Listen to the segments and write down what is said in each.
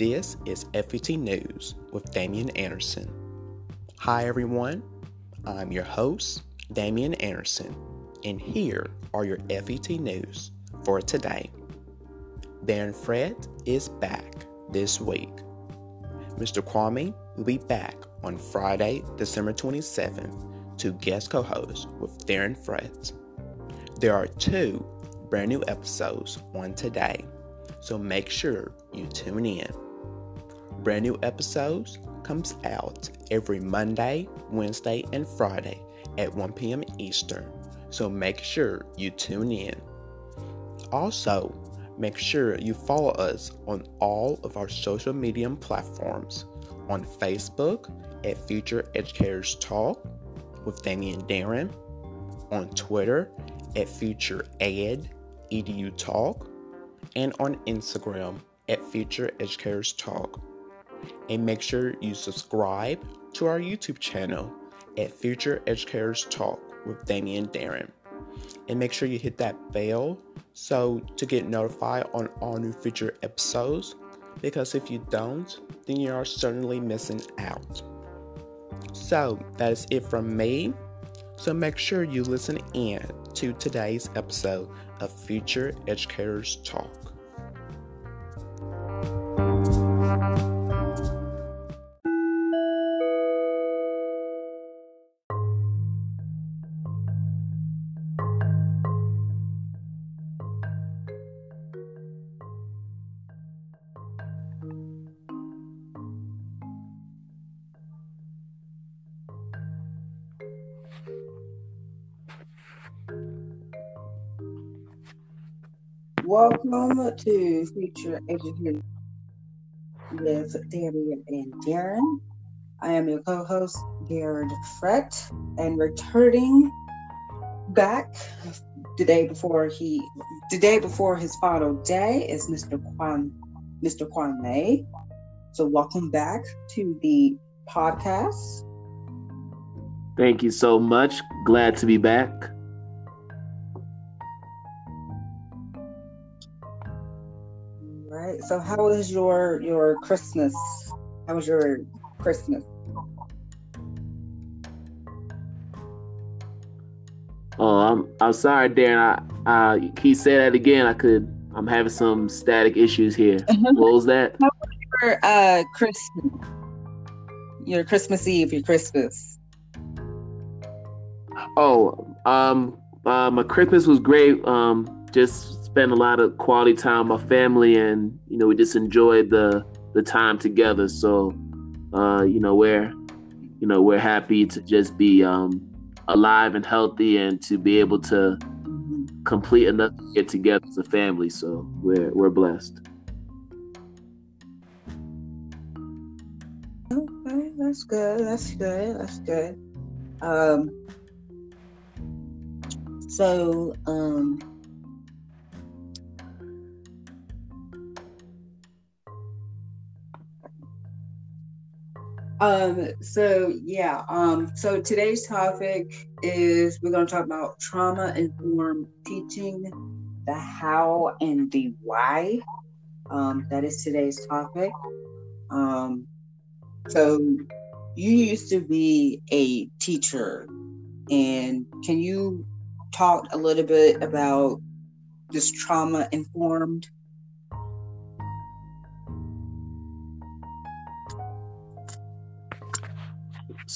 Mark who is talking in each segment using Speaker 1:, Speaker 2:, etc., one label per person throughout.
Speaker 1: This is FET News with Damian Anderson. Hi, everyone. I'm your host, Damian Anderson, and here are your FET News for today. Daren Frett is back this week. Mr. Kwame will be back on Friday, December 27th to guest co host with Daren Frett. There are two brand new episodes on today, so make sure you tune in. Brand new episodes comes out every Monday, Wednesday, and Friday at 1 p.m. Eastern, so make sure you tune in. Also, make sure you follow us on all of our social media platforms on Facebook at Future Educators Talk with Damian Daren, on Twitter at Future Ed Edu Talk, and on Instagram at Future Educators Talk. And make sure you subscribe to our YouTube channel at Future Educators Talk with Damian Daren. And make sure you hit that bell so to get notified on all new future episodes because if you don't, then you are certainly missing out. So that is it from me. So make sure you listen in to today's episode of Future Educators Talk.
Speaker 2: Welcome to Future Education with Damian and Daren. I am your co-host, Daren Frett, and returning back the day before he the day before his final day is Mr. Kwan Mr. Kwame. So welcome back to the podcast.
Speaker 3: Thank you so much. Glad to be back.
Speaker 2: So how was your your Christmas? How was your Christmas?
Speaker 3: Oh, I'm I'm sorry, Daren. I uh, he said that again. I could. I'm having some static issues here. what was that?
Speaker 2: How was your uh, Christmas? Your Christmas Eve, your Christmas.
Speaker 3: Oh, um, uh, my Christmas was great. Um, just spent a lot of quality time with my family, and you know, we just enjoyed the the time together. So, uh, you know, we're you know we're happy to just be um, alive and healthy, and to be able to complete enough get together as a family. So we're we're blessed.
Speaker 2: Okay, that's good. That's good. That's good. Um, so, um, um, so yeah, um, so today's topic is we're to talk about trauma informed teaching, the how and the why. Um, that is today's topic. Um, so you used to be a teacher, and can you talk a little bit about this trauma informed?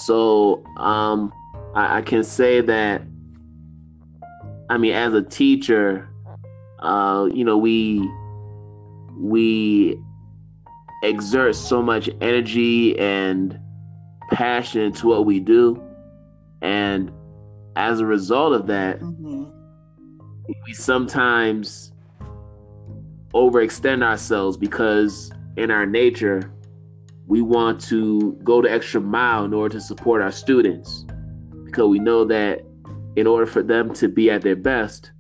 Speaker 3: So um, I, I can say that. I mean, as a teacher, uh, you know, we we exert so much energy and passion into what we do, and as a result of that,
Speaker 2: Mm-hmm.
Speaker 3: we sometimes overextend ourselves because in our nature we want to go the extra mile in order to support our students because we know that in order for them to be at their best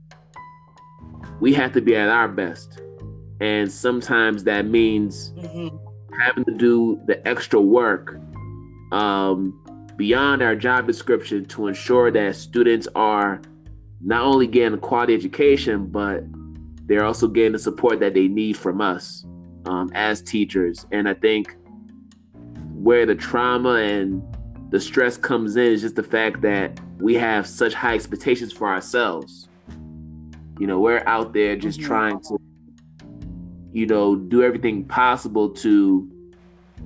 Speaker 3: we have to be at our best and sometimes that means
Speaker 2: Mm-hmm.
Speaker 3: having to do the extra work um, beyond our job description to ensure that students are not only getting a quality education, but they're also getting the support that they need from us. um, as teachers. And I think where the trauma and the stress comes in is just the fact that we have such high expectations for ourselves. You know, we're out there just mm-hmm. trying to, you know, do everything possible to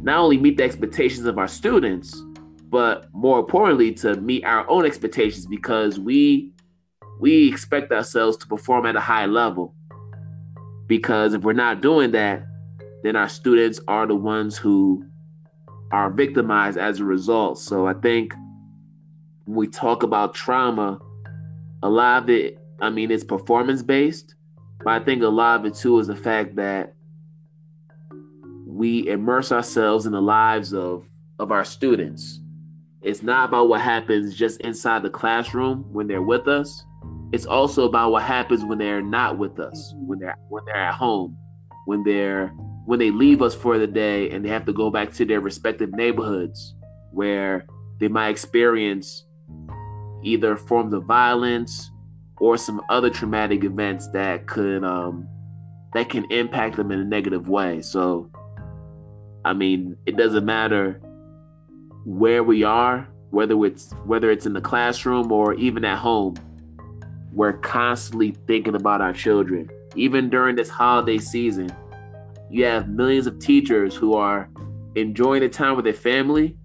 Speaker 3: not only meet the expectations of our students, but more importantly, to meet our own expectations because we we expect ourselves to perform at a high level. Because if we're not doing that, then our students are the ones who are victimized as a result. So I think when we talk about trauma, a lot of it, I mean, it's performance based, but I think a lot of it too is the fact that we immerse ourselves in the lives of of our students. It's not about what happens just inside the classroom when they're with us. It's also about what happens when they're not with us, when they're when they're at home, when they're when they leave us for the day and they have to go back to their respective neighborhoods where they might experience either forms of violence or some other traumatic events that could um that can impact them in a negative way. So I mean, it doesn't matter where we are, whether it's whether it's in the classroom or even at home. We're constantly thinking about our children. Even during this holiday season, you have millions of teachers who are enjoying the time with their family,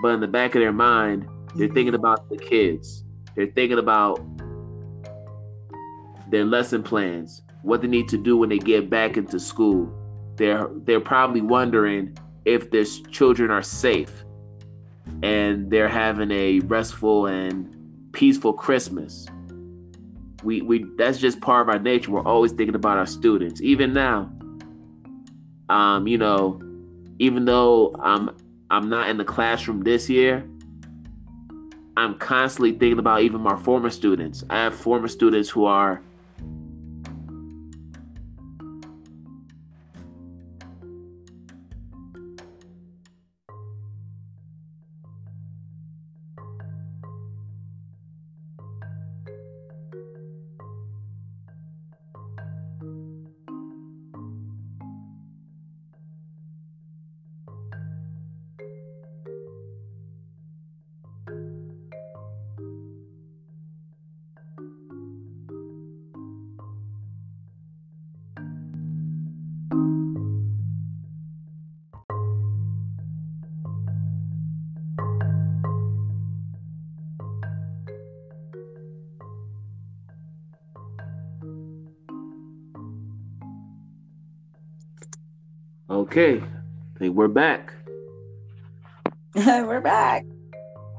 Speaker 3: but in the back of their mind, they're thinking about the kids. They're thinking about their lesson plans, what they need to do when they get back into school. They're they're probably wondering if their children are safe and they're having a restful and peaceful Christmas. We we that's just part of our nature. We're always thinking about our students. Even now, um, you know, even though I'm I'm not in the classroom this year, I'm constantly thinking about even my former students. I have former students who are Okay, I think we're back.
Speaker 2: we're back.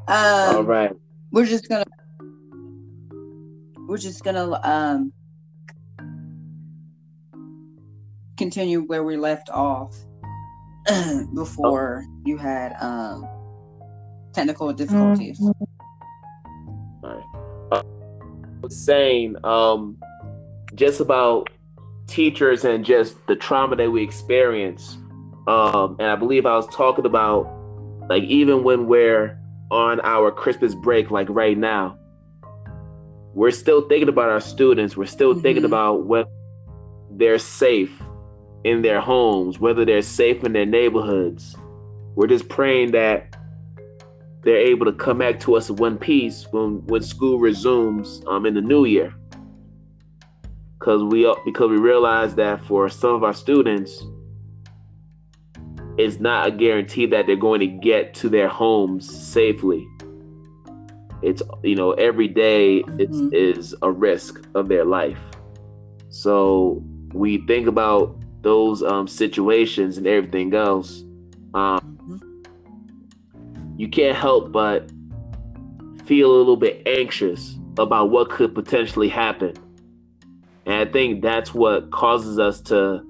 Speaker 3: Um, All right.
Speaker 2: We're just gonna. We're just gonna um continue where we left off before oh. you had um technical difficulties.
Speaker 3: Mm-hmm. All right. Uh, I was saying um just about teachers and just the trauma that we experience. Um, and I believe I was talking about like even when we're on our Christmas break, like right now, we're still thinking about our students. We're still mm-hmm. thinking about what they're safe in their homes, whether they're safe in their neighborhoods. We're just praying that they're able to come back to us in one piece when when school resumes um, in the new year because we because we realize that for some of our students it's not a guarantee that they're going to get to their homes safely it's you know every day mm-hmm. is a risk of their life so we think about those um, situations and everything else um, mm-hmm. you can't help but feel a little bit anxious about what could potentially happen and I think that's what causes us to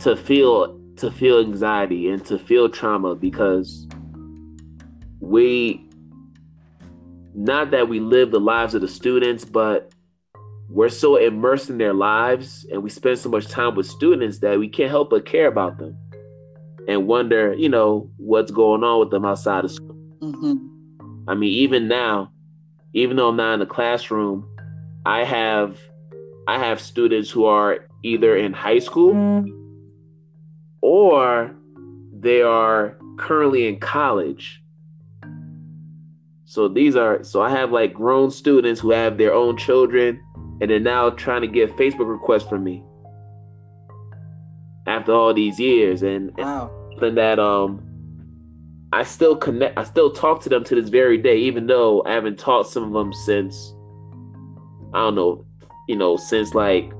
Speaker 3: to feel to feel anxiety and to feel trauma because we not that we live the lives of the students, but we're so immersed in their lives and we spend so much time with students that we can't help but care about them and wonder, you know, what's going on with them outside of school. Mm-hmm. I mean, even now, even though I'm not in the classroom, I have I have students who are either in high school or they are currently in college. So these are so I have like grown students who have their own children and they're now trying to get Facebook requests from me after all these years and,
Speaker 2: Wow.
Speaker 3: and that um I still connect I still talk to them to this very day even though I haven't taught some of them since I don't know you know since like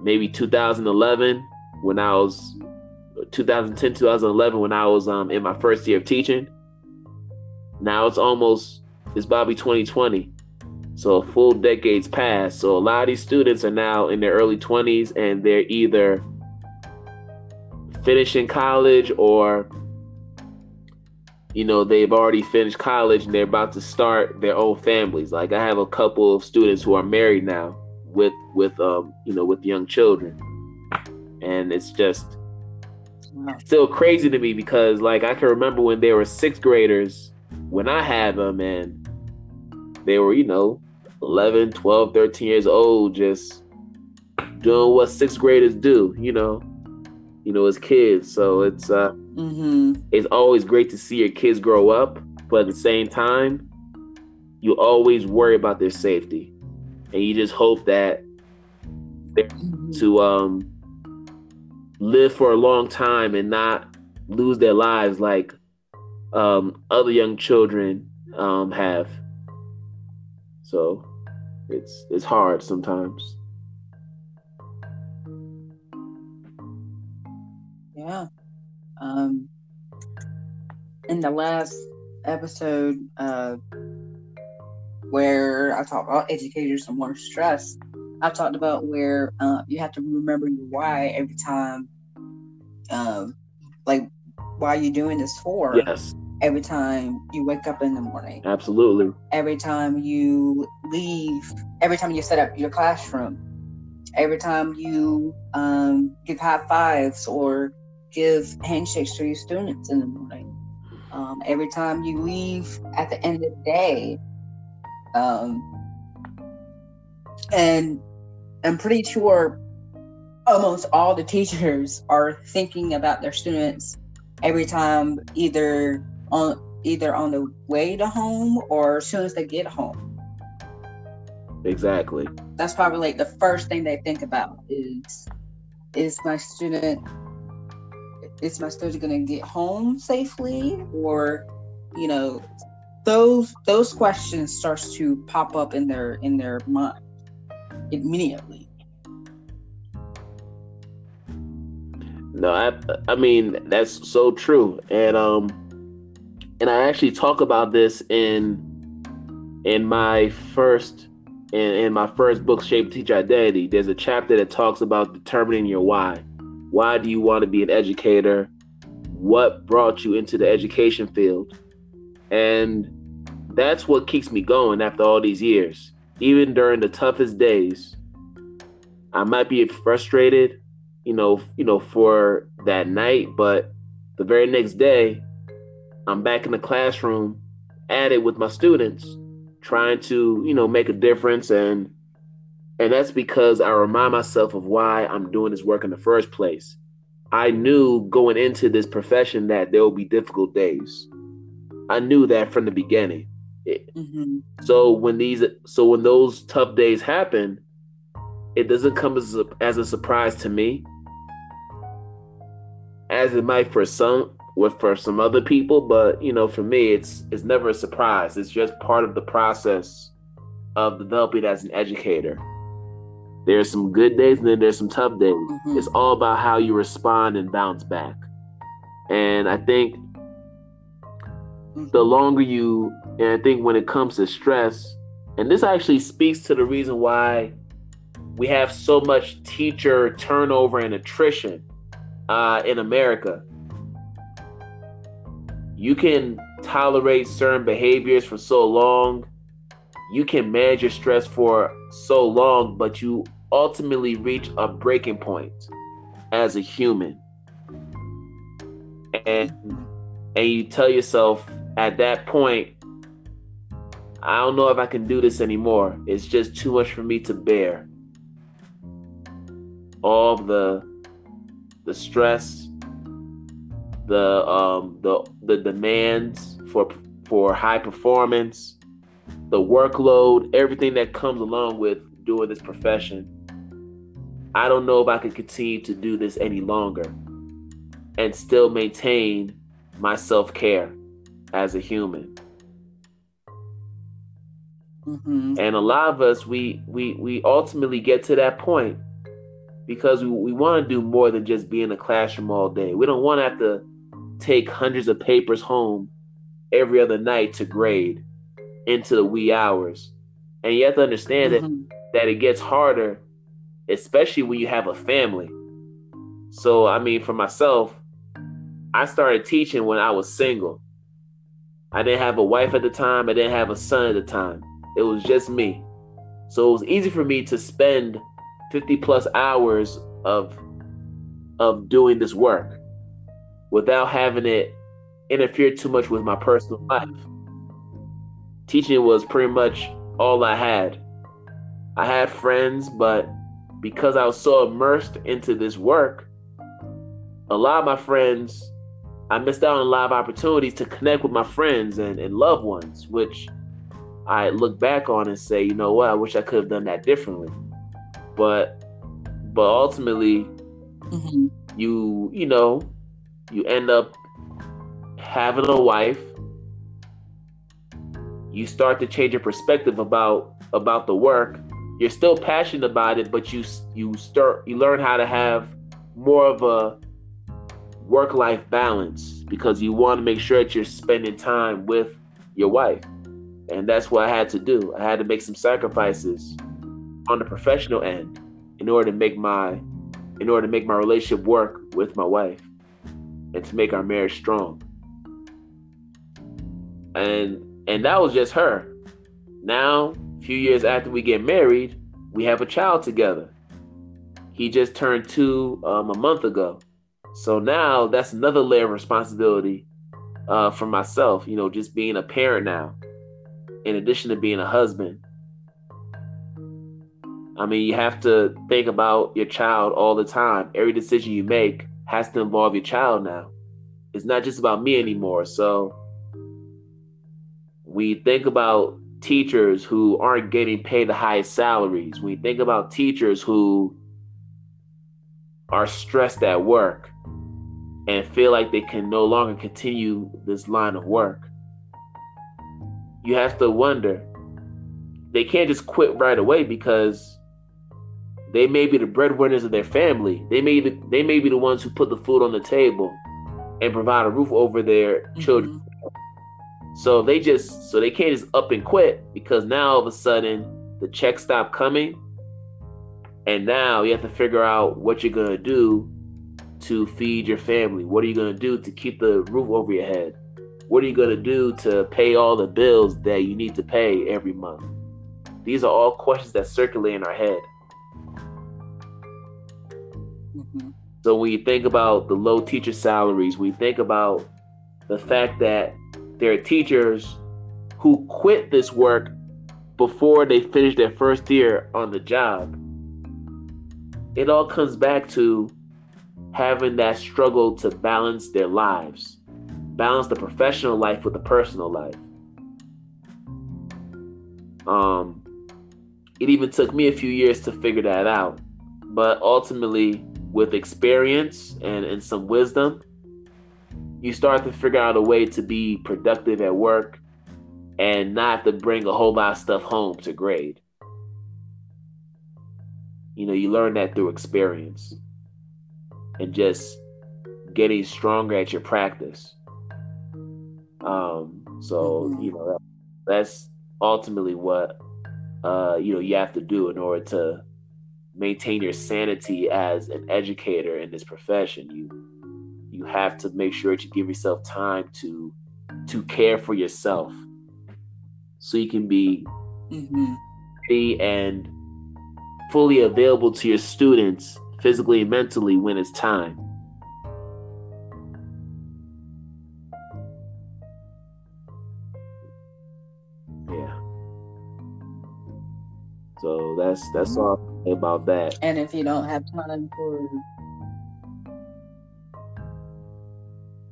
Speaker 3: maybe 2011 when I was 2010 2011 when I was um in my first year of teaching. Now it's almost it's Bobby 2020 so a full decade's passed. So a lot of these students are now in their early 20s and they're either finishing college or you know they've already finished college and they're about to start their own families. Like i have a couple of students who are married now with with um you know with young children. And it's just still crazy to me because like i can remember when they were sixth graders when i had them and they were you know 11 12 13 years old just doing what sixth graders do you know you know as kids. So it's uh
Speaker 2: Mm-hmm.
Speaker 3: it's always great to see your kids grow up, but at the same time, you always worry about their safety, and you just hope that they to um live for a long time and not lose their lives like um other young children um have. So it's it's hard sometimes.
Speaker 2: Um, in the last episode, uh, where I talked about educators and more stress, I talked about where uh, you have to remember your why every time, um, like why you're doing this for.
Speaker 3: Yes,
Speaker 2: Every time you wake up in the morning,
Speaker 3: absolutely.
Speaker 2: every time you leave, every time you set up your classroom, every time you um, give high fives or give handshakes to your students in the morning, um, every time you leave at the end of the day. Um, and I'm pretty sure almost all the teachers are thinking about their students every time either on either on the way to home or as soon as they get home.
Speaker 3: Exactly.
Speaker 2: That's probably like the first thing they think about is is my student is my student gonna get home safely or you know those those questions starts to pop up in their in their mind immediately.
Speaker 3: No, I I mean that's so true. And um and I actually talk about this in in my first in, in my first book, Shape Teacher Identity. There's a chapter that talks about determining your why. Why do you want to be an educator? What brought you into the education field? And that's what keeps me going after all these years. Even during the toughest days, I might be frustrated, you know, you know, for that night, but the very next day, I'm back in the classroom at it with my students, trying to, you know, make a difference and and that's because I remind myself of why I'm doing this work in the first place. I knew going into this profession that there will be difficult days. I knew that from the beginning.
Speaker 2: hmm
Speaker 3: So when these so when those tough days happen, it doesn't come as a, as a surprise to me as it might for some with for some other people, but you know, for me it's it's never a surprise. It's just part of the process of developing as an educator. There's some good days and then there's some tough days.
Speaker 2: Mhm.
Speaker 3: It's all about how you respond and bounce back. And I think the longer you and i think when it comes to stress and this actually speaks to the reason why we have so much teacher turnover and attrition uh, in america you can tolerate certain behaviors for so long you can manage your stress for so long but you ultimately reach a breaking point as a human and and you tell yourself at that point, I don't know if I can do this anymore. It's just too much for me to bear. All the the stress, the um, the the demands for for high performance, the workload, everything that comes along with doing this profession. I don't know if I can continue to do this any longer and still maintain my self care as a human. Mm-hmm. And a lot of us, we we we ultimately get to that point because we, we want to do more than just be in the classroom all day. We don't want to have to take hundreds of papers home every other night to grade into the wee hours. And you have to understand mm-hmm. that that it gets harder, especially when you have a family. So I mean, for myself, I started teaching when I was single. I didn't have a wife at the time. I didn't have a son at the time. It was just me. So it was easy for me to spend 50 plus hours of of doing this work without having it interfere too much with my personal life. Teaching was pretty much all I had. I had friends, but because I was so immersed into this work, a lot of my friends, I missed out on a lot of opportunities to connect with my friends and, and loved ones, which I look back on and say, you know what, I wish I could have done that differently. But but ultimately mm-hmm. you you know, you end up having a wife. You start to change your perspective about about the work. You're still passionate about it, but you you start you learn how to have more of a work life balance because you want to make sure that you're spending time with your wife. And that's what I had to do. I had to make some sacrifices on the professional end in order to make my in order to make my relationship work with my wife and to make our marriage strong. And and that was just her. Now, a few years after we get married, we have a child together. He just turned two um, a month ago. So now that's another layer of responsibility uh, for myself, you know, just being a parent now in addition to being a husband. I mean, you have to think about your child all the time. Every decision you make has to involve your child now. It's not just about me anymore. So we think about teachers who aren't getting paid the highest salaries. We think about teachers who are stressed at work and feel like they can no longer continue this line of work you have to wonder they can't just quit right away because they may be the breadwinners of their family. They may be, they may be the ones who put the food on the table and provide a roof over their mm-hmm. children. So they just so they can't just up and quit because now all of a sudden the checks stop coming, and now you have to figure out what you're gonna do to feed your family. What are you gonna do to keep the roof over your head? What are you going to do to pay all the bills that you need to pay every month? These are all questions that circulate in our head. Mm-hmm. So when you think about the low teacher salaries, we think about the fact that there are teachers who quit this work before they finish their first year on the job. It all comes back to having that struggle to balance their lives balance the professional life with the personal life. Um, it even took me a few years to figure that out, but ultimately, with experience and, and some wisdom, you start to figure out a way to be productive at work and not have to bring a whole lot of stuff home to grade. You know, you learn that through experience and just getting stronger at your practice. Um, so mm-hmm. you know that's ultimately what uh, you know you have to do in order to maintain your sanity as an educator in this profession. You you have to make sure that you give yourself time to to care for yourself, so you can be mm-hmm. and fully available to your students physically and mentally when it's time. Yeah. So that's that's all about that.
Speaker 2: And if you don't have time for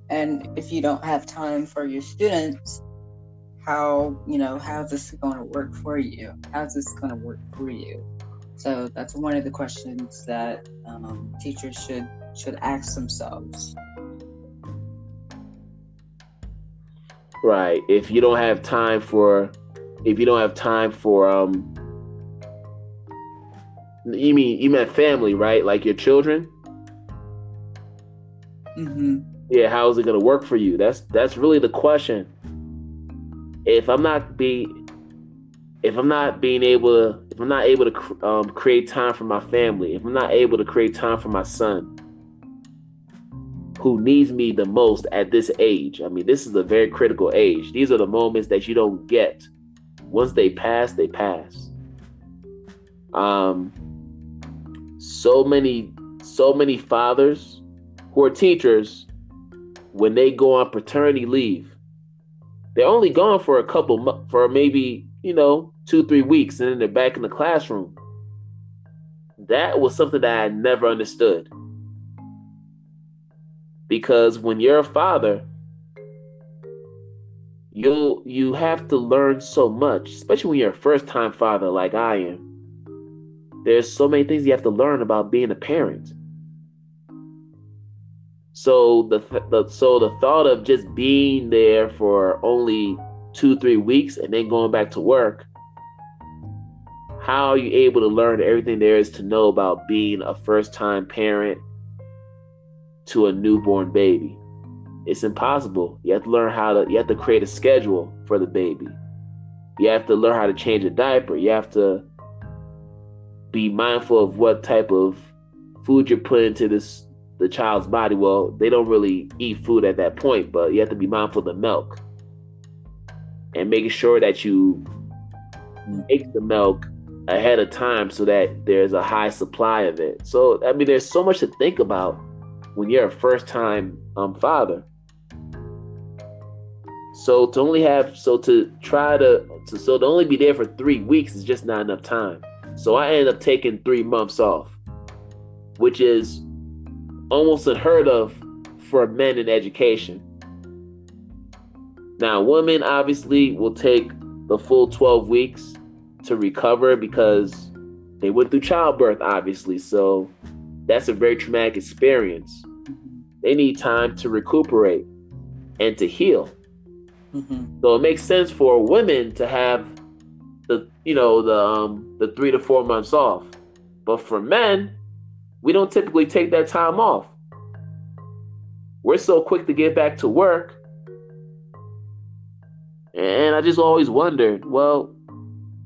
Speaker 2: and if you don't have time for your students, how you know how's this going to work for you? How's this going to work for you? So that's one of the questions that um, teachers should should ask themselves.
Speaker 3: Right. If you don't have time for, if you don't have time for, um, you mean you meant family, right? Like your children.
Speaker 2: Mm-hmm.
Speaker 3: Yeah. How is it gonna work for you? That's that's really the question. If I'm not be, if I'm not being able to, if I'm not able to um, create time for my family, if I'm not able to create time for my son, who needs me the most at this age. I mean, this is a very critical age. These are the moments that you don't get. Once they pass, they pass. Um, so many, so many fathers who are teachers, when they go on paternity leave, they're only gone for a couple, for maybe you know two, three weeks, and then they're back in the classroom. That was something that I never understood. Because when you're a father you you have to learn so much especially when you're a first time father like i am. There's so many things you have to learn about being a parent so the, the so the thought of just being there for only two three weeks and then going back to work how are you able to learn everything there is to know about being a first time parent to a newborn baby. It's impossible. You have to learn how to you have to create a schedule for the baby. You have to learn how to change a diaper. You have to be mindful of what type of food you're putting into this the child's body. Well, they don't really eat food at that point, but you have to be mindful of the milk. And making sure that you make the milk ahead of time so that there's a high supply of it. So I mean there's so much to think about when you're a first time um, father. So to only have so to try to, to so to only be there for three weeks is just not enough time. So I ended up taking three months off, which is almost unheard of for men in education. Now, women obviously will take the full 12 weeks to recover because they went through childbirth, obviously. So that's a very traumatic experience. They need time to recuperate and to heal. Mm-hmm. So it makes sense for women to have the you know the um, the three to four months off, but for men, we don't typically take that time off. We're so quick to get back to work, and I just always wondered, well,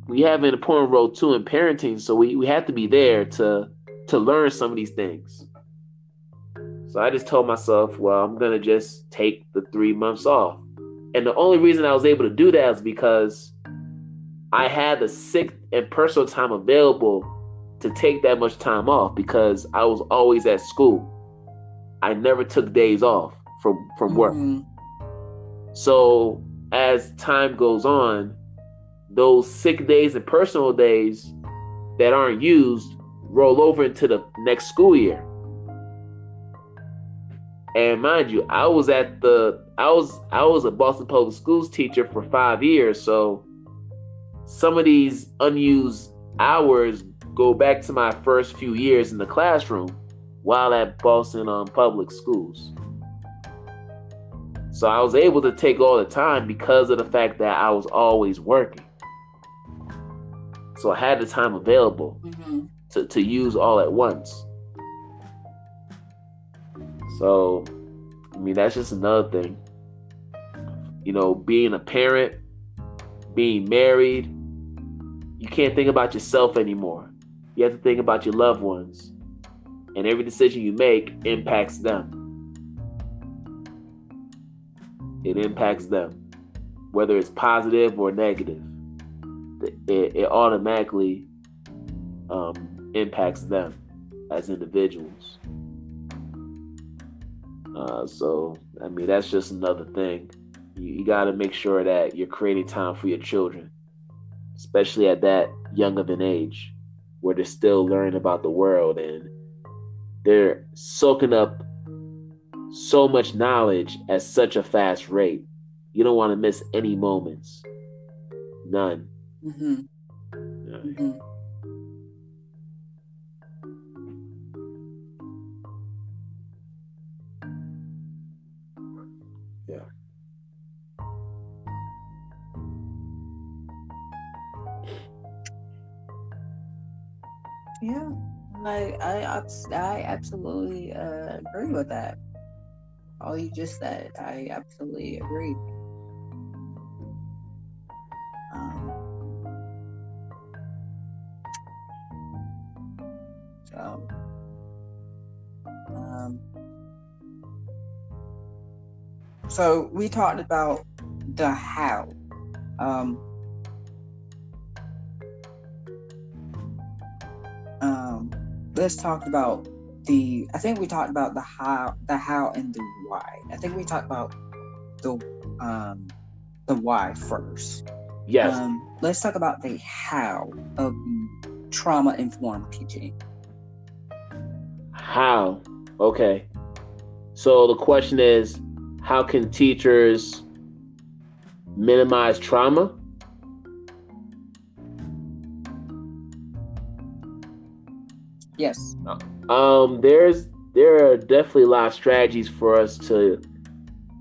Speaker 3: we have an important role too in parenting, so we, we have to be there to to learn some of these things. So I just told myself, well, I'm to just take the three months off. And the only reason I was able to do that is because I had the sick and personal time available to take that much time off because I was always at school. I never took days off from, from work. Mm-hmm. So as time goes on, those sick days and personal days that aren't used roll over into the next school year. And mind you, I was at the I was I was a Boston Public Schools teacher for five years, so some of these unused hours go back to my first few years in the classroom while at Boston um, Public Schools. So I was able to take all the time because of the fact that I was always working. So I had the time available. Mm-hmm to, to use all at once. So, I mean, that's just another thing. You know, being a parent, being married, you can't think about yourself anymore. You have to think about your loved ones. And every decision you make impacts them. It impacts them, whether it's positive or negative. It, it automatically um, impacts them as individuals. Uh, so, I mean, that's just another thing. You, you got to make sure that you're creating time for your children, especially at that young of an age where they're still learning about the world and they're soaking up so much knowledge at such a fast rate. You don't want to miss any moments. None. Mm-hmm. Mm-hmm.
Speaker 2: I I I absolutely uh, agree with that. All you just said, I absolutely agree. Um, so, um, so we talked about the how. Um, let's talk about the. I think we talked about the how, the how, and the why. I think we talked about the um, the why first.
Speaker 3: Yes.
Speaker 2: Um, let's talk about the how of trauma informed teaching.
Speaker 3: How? Okay. So the question is, how can teachers minimize trauma?
Speaker 2: Yes.
Speaker 3: Um, there's there are definitely a lot of strategies for us to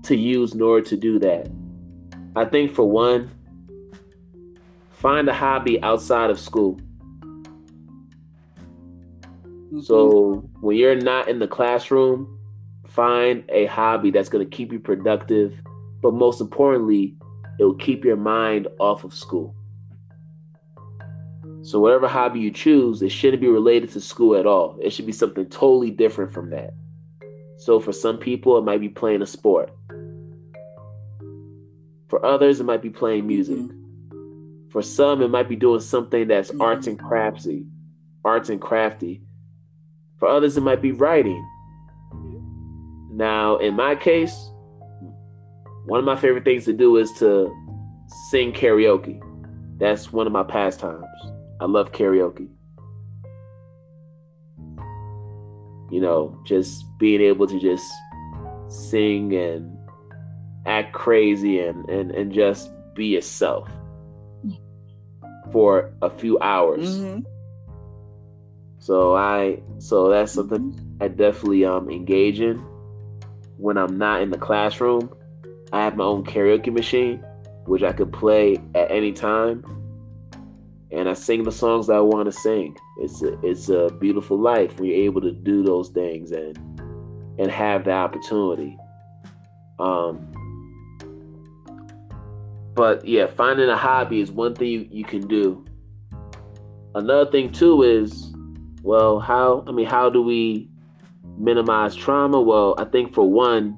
Speaker 3: to use in order to do that. I think for one, find a hobby outside of school. Mm-hmm. So when you're not in the classroom, find a hobby that's going to keep you productive, but most importantly, it'll keep your mind off of school. So whatever hobby you choose, it shouldn't be related to school at all. It should be something totally different from that. So for some people, it might be playing a sport. For others, it might be playing music. Mm-hmm. For some, it might be doing something that's mm-hmm. arts and crafty, arts and crafty. For others, it might be writing. Now, in my case, one of my favorite things to do is to sing karaoke. That's one of my pastimes. I love karaoke. You know, just being able to just sing and act crazy and and, and just be yourself for a few hours. Mm-hmm. So I so that's something I definitely um engage in when I'm not in the classroom. I have my own karaoke machine, which I could play at any time and I sing the songs that I want to sing. It's a it's a beautiful life you're able to do those things and and have the opportunity. Um, but yeah, finding a hobby is one thing you, you can do. Another thing too is, well, how I mean, how do we minimize trauma? Well, I think for one,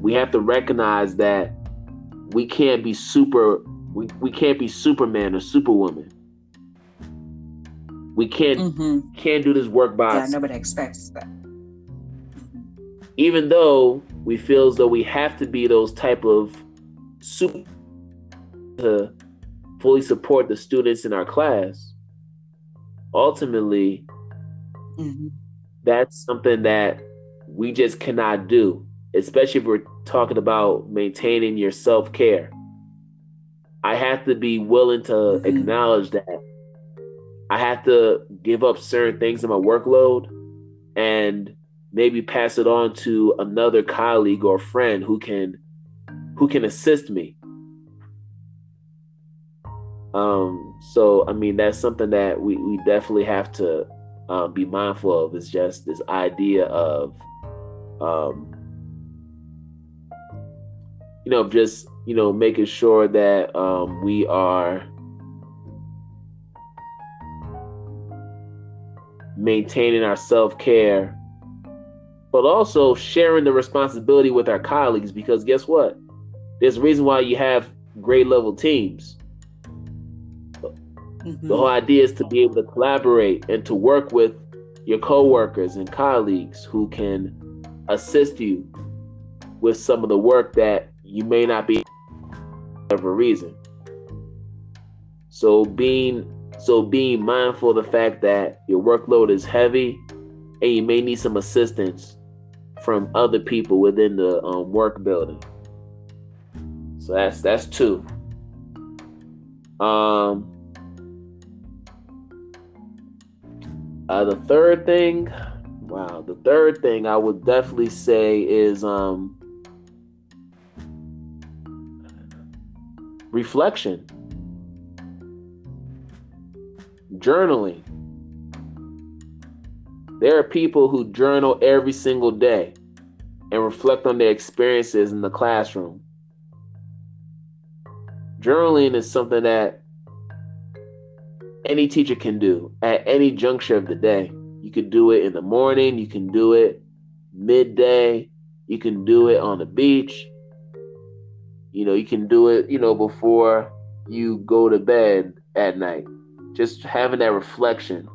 Speaker 3: we have to recognize that we can't be super we, we can't be Superman or Superwoman. We can't mm-hmm. can't do this work by
Speaker 2: yeah, nobody expects that.
Speaker 3: Even though we feel as though we have to be those type of super to fully support the students in our class, ultimately mm-hmm. that's something that we just cannot do, especially if we're talking about maintaining your self-care I have to be willing to mm-hmm. acknowledge that I have to give up certain things in my workload and maybe pass it on to another colleague or friend who can who can assist me. Um, so I mean that's something that we, we definitely have to um, be mindful of. Is just this idea of um, you know just you know, making sure that um, we are maintaining our self care, but also sharing the responsibility with our colleagues because guess what? There's a reason why you have grade level teams. Mm-hmm. The whole idea is to be able to collaborate and to work with your coworkers and colleagues who can assist you with some of the work that you may not be for a reason. So being so being mindful of the fact that your workload is heavy and you may need some assistance from other people within the um, work building. So that's that's two. Um, uh, the third thing, wow, the third thing I would definitely say is um, reflection, journaling. There are people who journal every single day and reflect on their experiences in the classroom. Journaling is something that any teacher can do at any juncture of the day. You could do it in the morning, you can do it midday, you can do it on the beach. You know, you can do it, you know, before you go to bed at night. Just having that reflection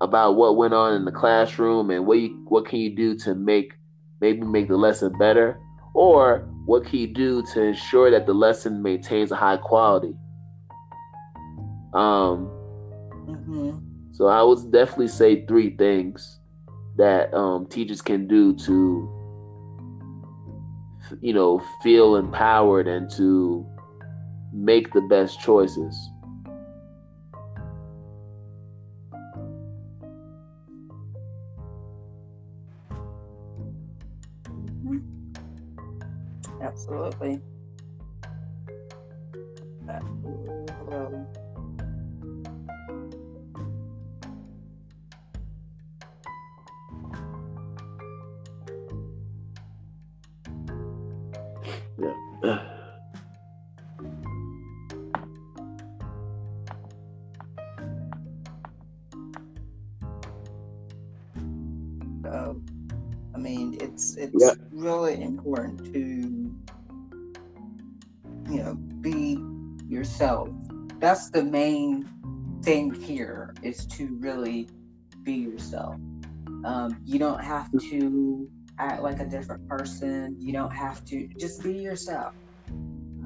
Speaker 3: about what went on in the classroom and what you what can you do to make maybe make the lesson better? Or what can you do to ensure that the lesson maintains a high quality? Um mm-hmm. so i would definitely say three things that um, teachers can do to you know feel empowered and to make the best choices
Speaker 2: Absolutely. Absolutely.
Speaker 3: Yeah.
Speaker 2: Um, I mean, it's it's yeah. really important to yourself. That's the main thing here is to really be yourself. Um, you don't have to act like a different person. You don't have to just be yourself.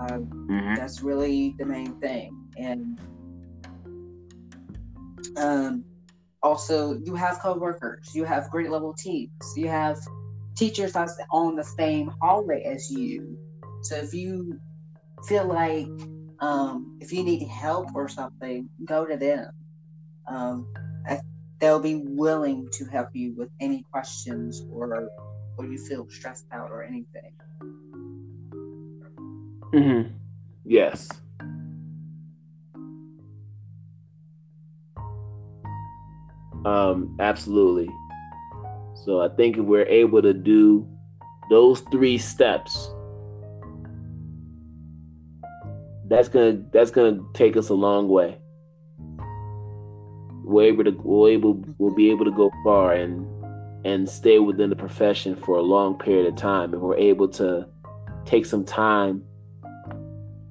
Speaker 2: Uh, mm-hmm. That's really the main thing. And um, also, you have coworkers. You have great level teams. You have teachers that's on the same hallway as you. So if you feel like um, if you need help or something, go to them. Um, I, they'll be willing to help you with any questions or or you feel stressed out or anything.
Speaker 3: Mm-hmm. Yes. Um, absolutely. So I think if we're able to do those three steps, that's gonna that's gonna take us a long way. We're able to we'll able we'll be able to go far and and stay within the profession for a long period of time, and we're able to take some time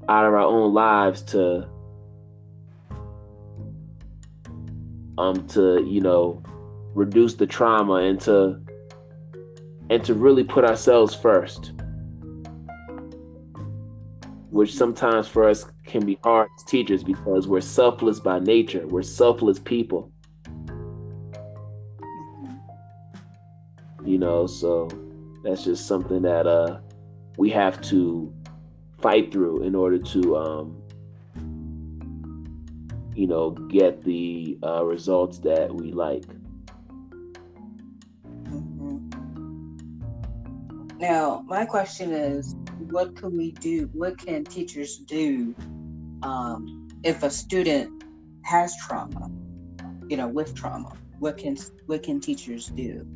Speaker 3: out of our own lives to um to you know reduce the trauma and to and to really put ourselves first which sometimes for us can be hard as teachers because we're selfless by nature. We're selfless people. You know, so that's just something that uh we have to fight through in order to um you know get the uh, results that we like.
Speaker 2: Now, my question is what can we do? What can teachers do um, if a student has trauma? You know, with trauma, what can what can teachers do?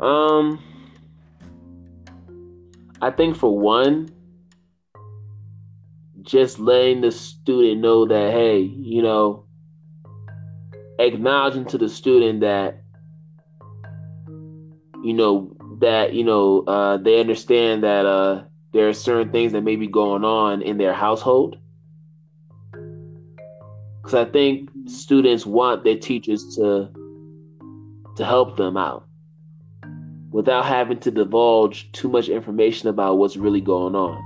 Speaker 3: Um, I think for one, just letting the student know that hey, you know, acknowledging to the student that you know that you know uh, they understand that uh, there are certain things that may be going on in their household. Because I think students want their teachers to to help them out without having to divulge too much information about what's really going on.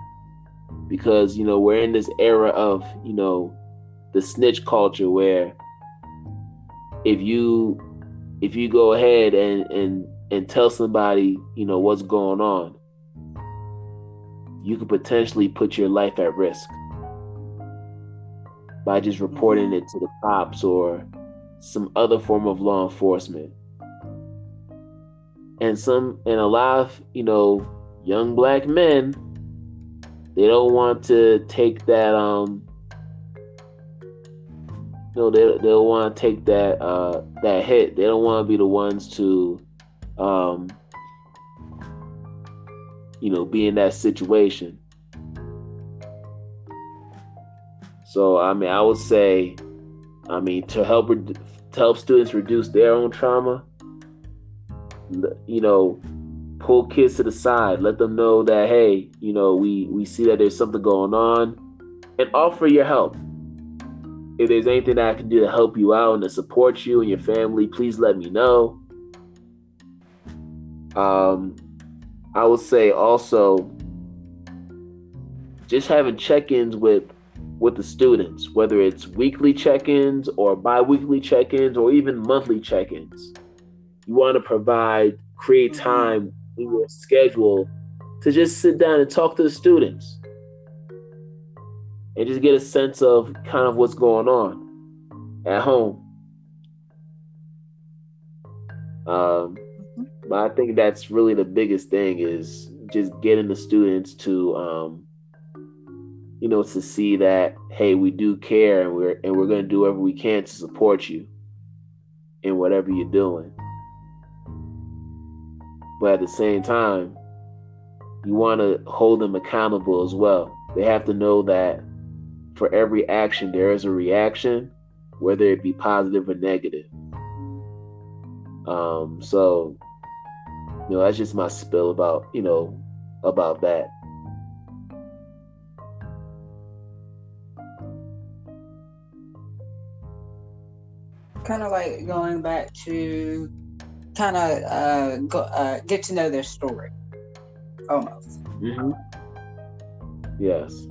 Speaker 3: Because you know we're in this era of you know the snitch culture where if you if you go ahead and and and tell somebody, you know, what's going on, you could potentially put your life at risk by just reporting mm-hmm. it to the cops or some other form of law enforcement. And some and a lot of, you know, young black men, they don't want to take that um you know, they they don't want to take that uh that hit. They don't want to be the ones to um you know, be in that situation. So I mean, I would say, I mean, to help to help students reduce their own trauma, you know, pull kids to the side, let them know that hey, you know, we we see that there's something going on, and offer your help. If there's anything that I can do to help you out and to support you and your family, please let me know. Um, I would say also just having check-ins with with the students, whether it's weekly check ins or bi weekly check ins or even monthly check ins. You want to provide, create mm-hmm. time in your schedule to just sit down and talk to the students and just get a sense of kind of what's going on at home. Um. But I think that's really the biggest thing is just getting the students to um, you know, to see that hey, we do care and we're and we're going to do whatever we can to support you in whatever you're doing. But at the same time, you want to hold them accountable as well. They have to know that for every action there is a reaction, whether it be positive or negative. Um, so you know, that's just my spill about, you know, about that.
Speaker 2: kind of like going back to kind of uh, go, uh, get to know their story almost.
Speaker 3: Mm-hmm. Yes.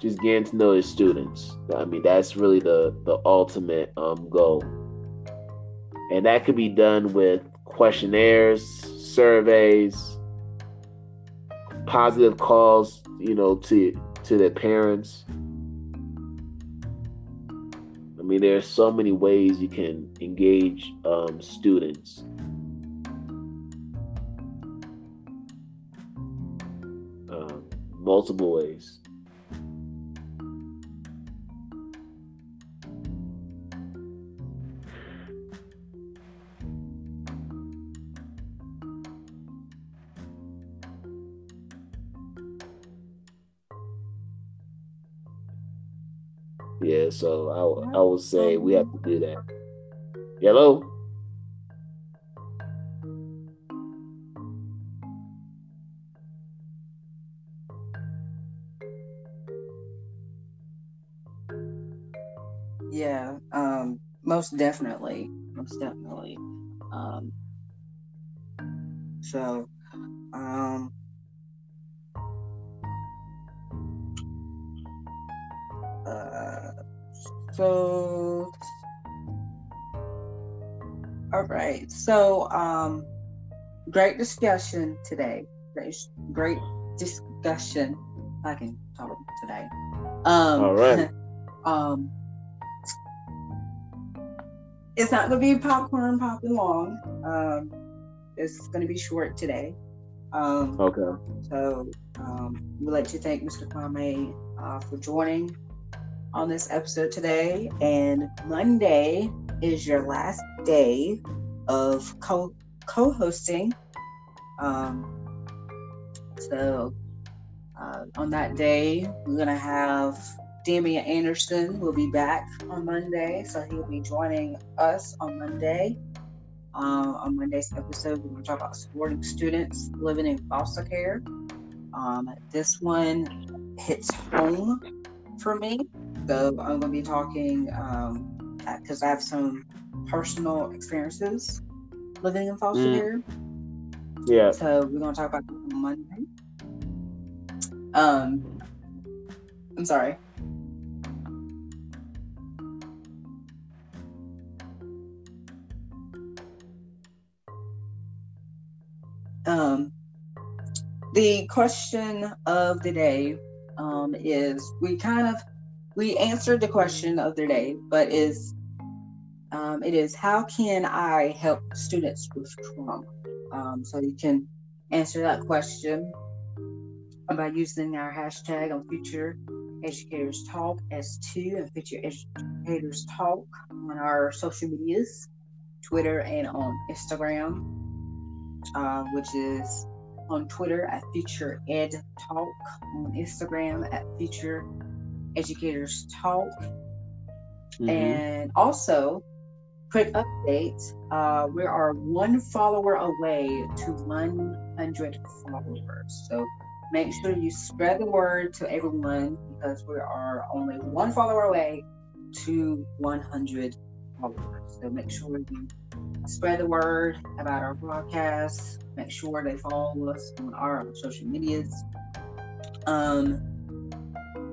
Speaker 3: Just getting to know the students. I mean, that's really the the ultimate um, goal, and that could be done with questionnaires, surveys, positive calls, you know, to to their parents I mean, there are so many ways you can engage um, students. Um, multiple ways. So I, I would say we have to do that. Hello?
Speaker 2: Yeah, um, most definitely. Most definitely. Um, so, um, So, all right. So, um, great discussion today. Great, great discussion. I can talk today. Um, all right. um, it's not going to be popcorn popping long. Um, it's going to be short today. Um,
Speaker 3: okay.
Speaker 2: So, um, we'd like to thank Mr. Kwame uh, for joining on this episode today. And Monday is your last day of co hosting. Um, so uh, on that day, we're going to have Damian Anderson will be back on Monday. So he'll be joining us on Monday. Uh, on Monday's episode, we're going to talk about supporting students living in foster care. Um, this one hits home for me go, I'm going to be talking because um, I have some personal experiences living in foster mm. care.
Speaker 3: Yeah.
Speaker 2: So we're going to talk about Monday. Um, I'm sorry. Um, the question of the day um, is we kind of we answered the question of the day, but is um, it is how can I help students with trauma? Um, so you can answer that question by using our hashtag on Future Educators Talk S2 and Future Educators Talk on our social medias, Twitter and on Instagram, uh, which is on Twitter at Future Ed Talk, on Instagram at Future Educators Talk. Mm-hmm. And also, quick update uh, we are one follower away to 100 followers. So make sure you spread the word to everyone because we are only one follower away to 100 followers. So make sure you spread the word about our broadcast. Make sure they follow us on our social medias. Um,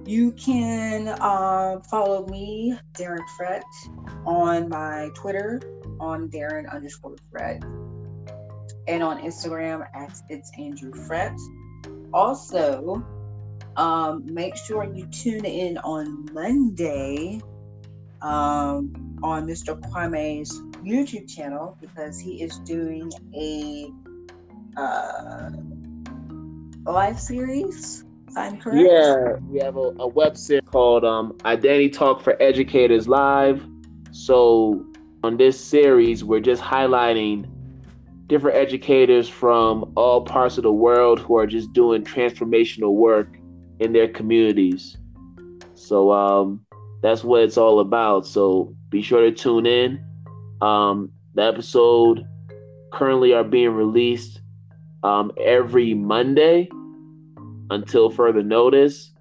Speaker 2: you can uh, follow me, Daren Frett, on my Twitter on Daren underscore Frett, and on Instagram at it's Andrew Frett. Also, um, make sure you tune in on Monday um, on Mr. Kwame's YouTube channel because he is doing a uh, live series I'm correct.
Speaker 3: Yeah, we have a, a website called um, Identity Talk for Educators Live. So on this series, we're just highlighting different educators from all parts of the world who are just doing transformational work in their communities. So um, that's what it's all about. So be sure to tune in. Um, the episode currently are being released um, every Monday until further notice.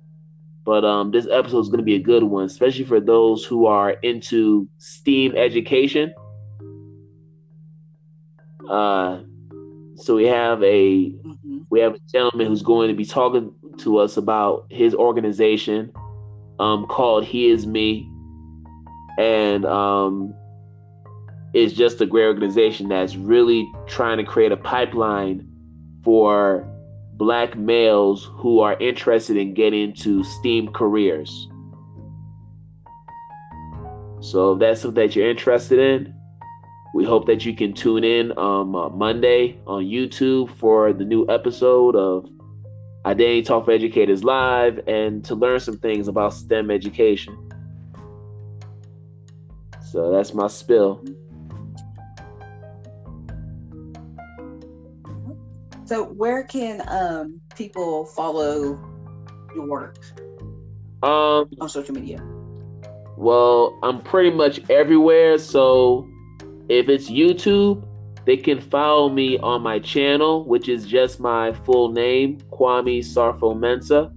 Speaker 3: But um, this episode is going to be a good one, especially for those who are into STEAM education. Uh, so we have a mm-hmm. we have a gentleman who's going to be talking to us about his organization um, called He Is Me, and um, it's just a great organization that's really trying to create a pipeline for black males who are interested in getting into STEAM careers. So if that's something that you're interested in, we hope that you can tune in on uh, Monday on YouTube for the new episode of Identity Talk for Educators Live and to learn some things about STEM education. So that's my spill.
Speaker 2: So where can um, people follow your work?
Speaker 3: Um,
Speaker 2: on social media.
Speaker 3: Well, I'm pretty much everywhere. So if it's YouTube, they can follow me on my channel, which is just my full name, Kwame Sarfo Mensah.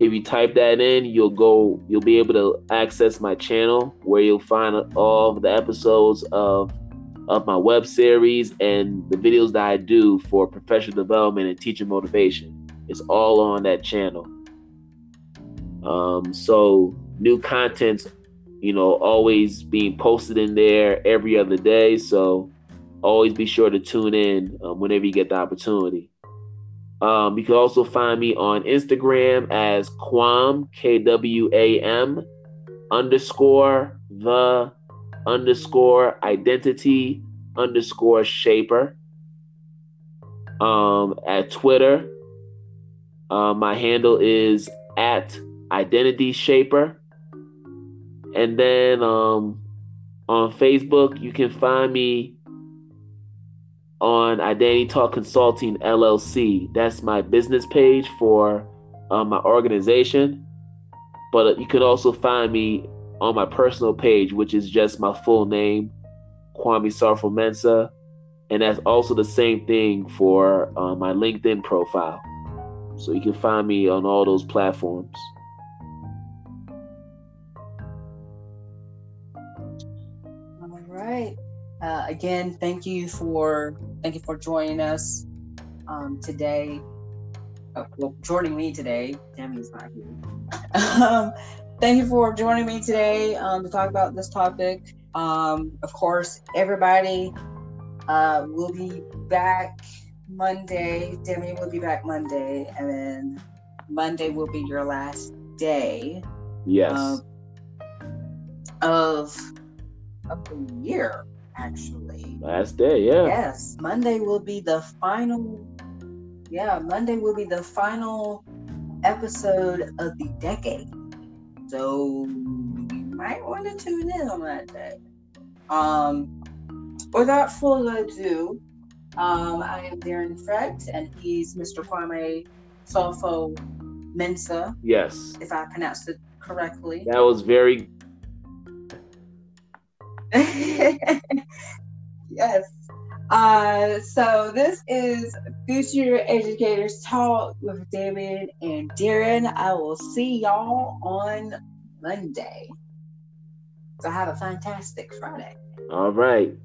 Speaker 3: If you type that in, you'll go, you'll be able to access my channel where you'll find all the episodes of of my web series and the videos that I do for professional development and teacher motivation. It's all on that channel. Um, so new content's, you know, always being posted in there every other day. So always be sure to tune in um, whenever you get the opportunity. Um, you can also find me on Instagram as Kwam K W A M underscore the underscore identity underscore shaper. Um, at Twitter, uh, my handle is at identity shaper. And then um, on Facebook, you can find me on Identity Talk Consulting LLC. That's my business page for uh, my organization. But you can also find me on my personal page, which is just my full name, Kwame Sarfo Mensah. And that's also the same thing for uh, my LinkedIn profile. So you can find me on all those platforms.
Speaker 2: All right. Uh, again, thank you for thank you for joining us um, today. Uh, well, joining me today. Tammy's not here. um, thank you for joining me today um, to talk about this topic. Um, of course, everybody uh, will be back Monday. Demi will be back Monday, and then Monday will be your last day.
Speaker 3: Yes. Um,
Speaker 2: of of the year, actually.
Speaker 3: Last day, yeah.
Speaker 2: Yes, Monday will be the final. Yeah, Monday will be the final episode of the decade. So you might want to tune in on that day. Um, without further ado, um, I am Daren Frett, and he's Mr. Kwame Solfo Mensah.
Speaker 3: Yes.
Speaker 2: If I pronounced it correctly.
Speaker 3: That was very.
Speaker 2: yes. Uh, so this is Future Educators Talk with David and Daren. I will see y'all on Monday. So have a fantastic Friday.
Speaker 3: All right.